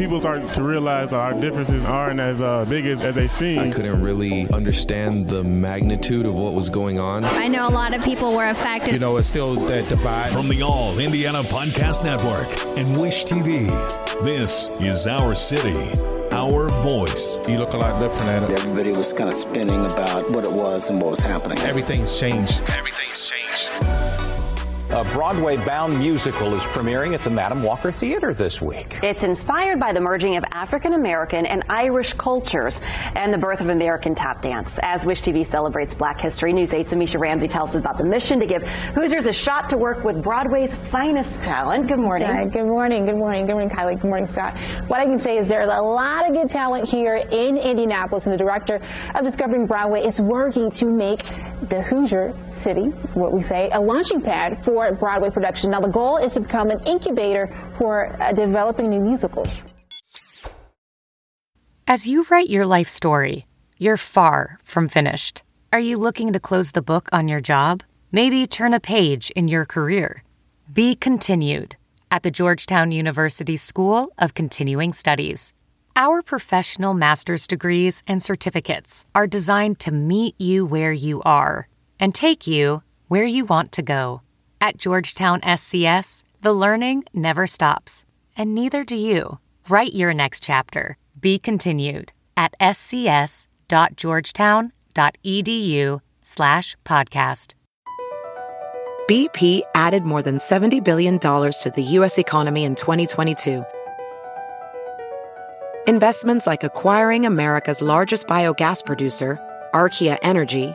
people start to realize our differences aren't as uh, big as, as they seem. I couldn't really understand the magnitude of what was going on. I know a lot of people were affected. You know, it's still that divide. From the All Indiana Podcast Network and Wish TV, this is Our City, Our Voice. You look a lot different at it. Everybody was kind of spinning about what it was and what was happening. Everything's changed. Everything's changed. A Broadway bound musical is premiering at the Madam Walker Theater this week. It's inspired by the merging of African American and Irish cultures and the birth of American tap dance. As Wish TV celebrates Black History, News 8's Amisha Ramsey tells us about the mission to give Hoosiers a shot to work with Broadway's finest talent. Good morning. Hi, good morning. Good morning. Good morning, Kylie. Good morning, Scott. What I can say is there's a lot of good talent here in Indianapolis, and the director of Discovering Broadway is working to make the Hoosier City, what we say, a launching pad for Broadway production. Now, the goal is to become an incubator for uh, developing new musicals. As you write your life story, you're far from finished. Are you looking to close the book on your job? Maybe turn a page in your career? Be continued at the Georgetown University School of Continuing Studies. Our professional master's degrees and certificates are designed to meet you where you are and take you where you want to go. At Georgetown SCS, the learning never stops, and neither do you. Write your next chapter. Be continued at scs.georgetown.edu slash podcast. BP added more than $70 billion to the U.S. economy in 2022. Investments like acquiring America's largest biogas producer, Archaea Energy,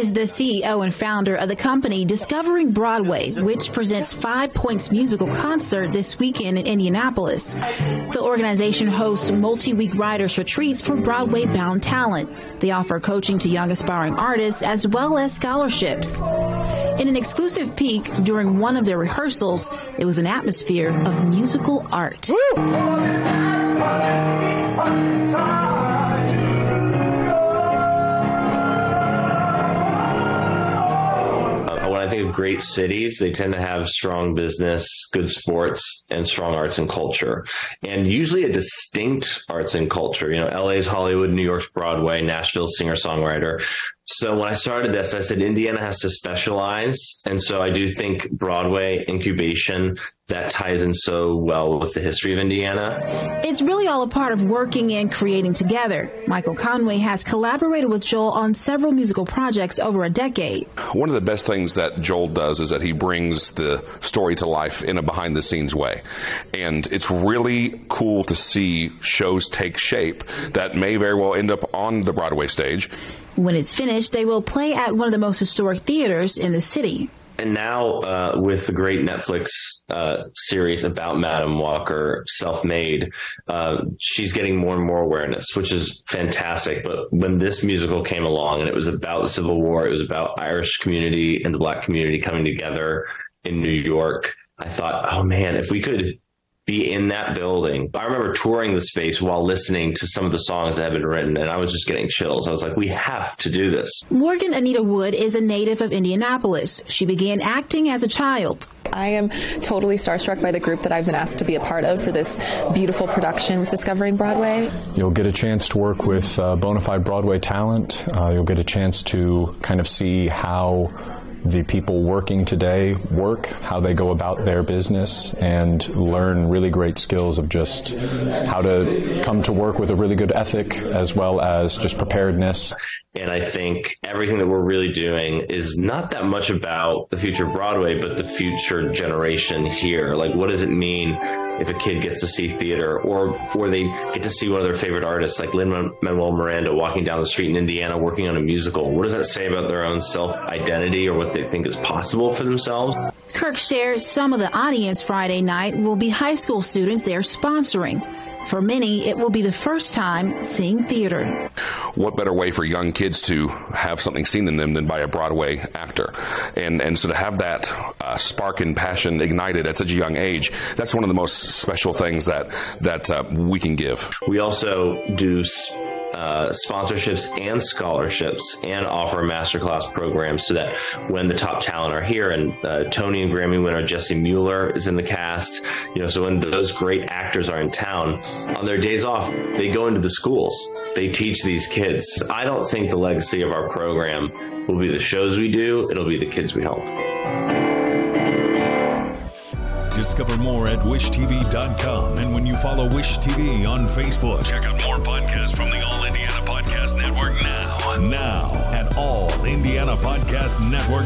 Is the CEO and founder of the company Discovering Broadway, which presents Five Points musical concert this weekend in Indianapolis. The organization hosts multi-week writers retreats for Broadway bound talent. They offer coaching to young aspiring artists as well as scholarships. In an exclusive peek during one of their rehearsals, it was an atmosphere of musical art. when think great cities, they tend to have strong business, good sports, and strong arts and culture, and usually a distinct arts and culture. You know, LA's Hollywood, New York's Broadway, Nashville's singer songwriter. So when I started this, I said Indiana has to specialize. And so I do think Broadway incubation that ties in so well with the history of Indiana. It's really all a part of working and creating together. Michael Conway has collaborated with Joel on several musical projects over a decade. One of the best things that Joel does is that he brings the story to life in a behind the scenes way. And it's really cool to see shows take shape that may very well end up on the Broadway stage. When it's finished, they will play at one of the most historic theaters in the city. And now, uh, with the great Netflix uh, series about Madam Walker, Self Made, uh, she's getting more and more awareness, which is fantastic. But when this musical came along and it was about the Civil War, it was about Irish community and the Black community coming together in New York. I thought, oh man, if we could be in that building. I remember touring the space while listening to some of the songs that had been written, and I was just getting chills. I was like, we have to do this. Morgan Anita Wood is a native of Indianapolis. She began acting as a child. I am totally starstruck by the group that I've been asked to be a part of for this beautiful production with Discovering Broadway. You'll get a chance to work with uh, bona fide Broadway talent. Uh, you'll get a chance to kind of see how the people working today work, how they go about their business, and learn really great skills of just how to come to work with a really good ethic as well as just preparedness. And I think everything that we're really doing is not that much about the future of Broadway, but the future generation here. Like, what does it mean if a kid gets to see theater or or they get to see one of their favorite artists like Lin Manuel Miranda walking down the street in Indiana working on a musical? What does that say about their own self identity or what they think is possible for themselves? Kirk shares some of the audience Friday night will be high school students they're sponsoring. For many, it will be the first time seeing theater. what better way for young kids to have something seen in them than by a Broadway actor? And and so to have that uh, spark and passion ignited at such a young age, that's one of the most special things that that uh, we can give. We also do uh, sponsorships and scholarships and offer masterclass programs so that when the top talent are here and uh, Tony and Grammy winner Jessie Mueller is in the cast, you know, so when those great actors are in town on their days off, they go into the schools. They teach these kids. I don't think the legacy of our program will be the shows we do. It'll be the kids we help. Discover more at wishtv.com. And when you follow Wish TV on Facebook, check out more podcasts from the Network